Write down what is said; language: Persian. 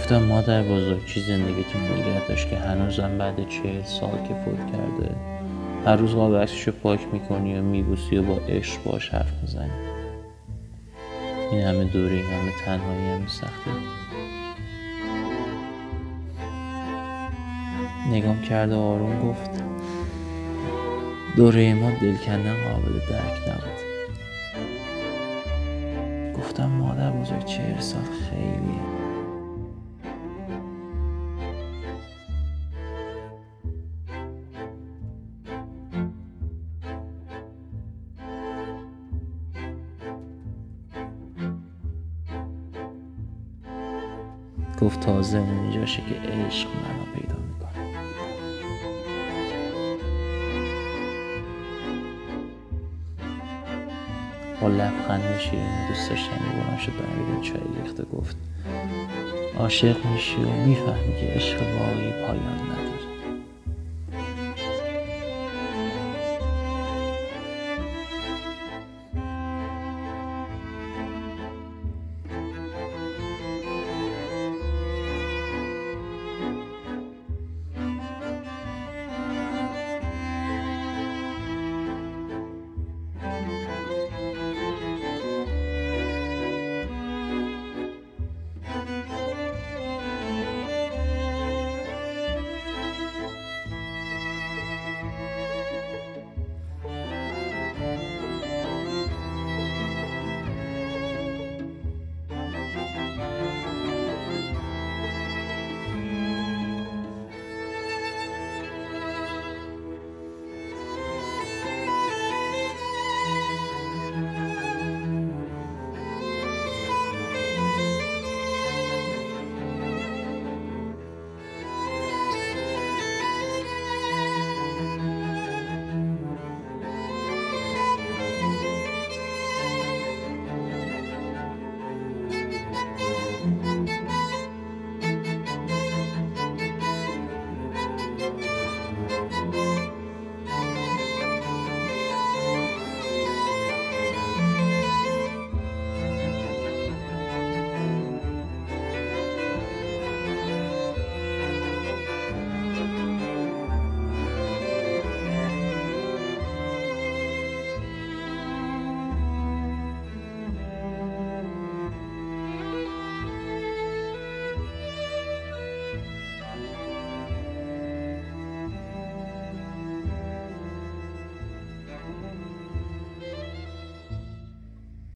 گفتم مادر بزرگ چی زندگیتون نگه داشت که هنوزم بعد چهل سال که فوت کرده؟ هر روز قاب عکسشو پاک می‌کنی و میبوسی و با عشق باش حرف می‌زنی. این همه دوره این همه تنهایی همه سخته نگام کرده آروم گفت دوره ما دل کندن قابل درک نبود. گفتم مادر بزرگ چهل سال خیلیه گفت تازه اونجاشه که عشق منو پیدا می‌کنه. با لبخند شیرین دوست داشتنی بلند شد برمیدون چای ریخته گفت عاشق میشی و می‌فهمی که عشق واقعی پایان نداره.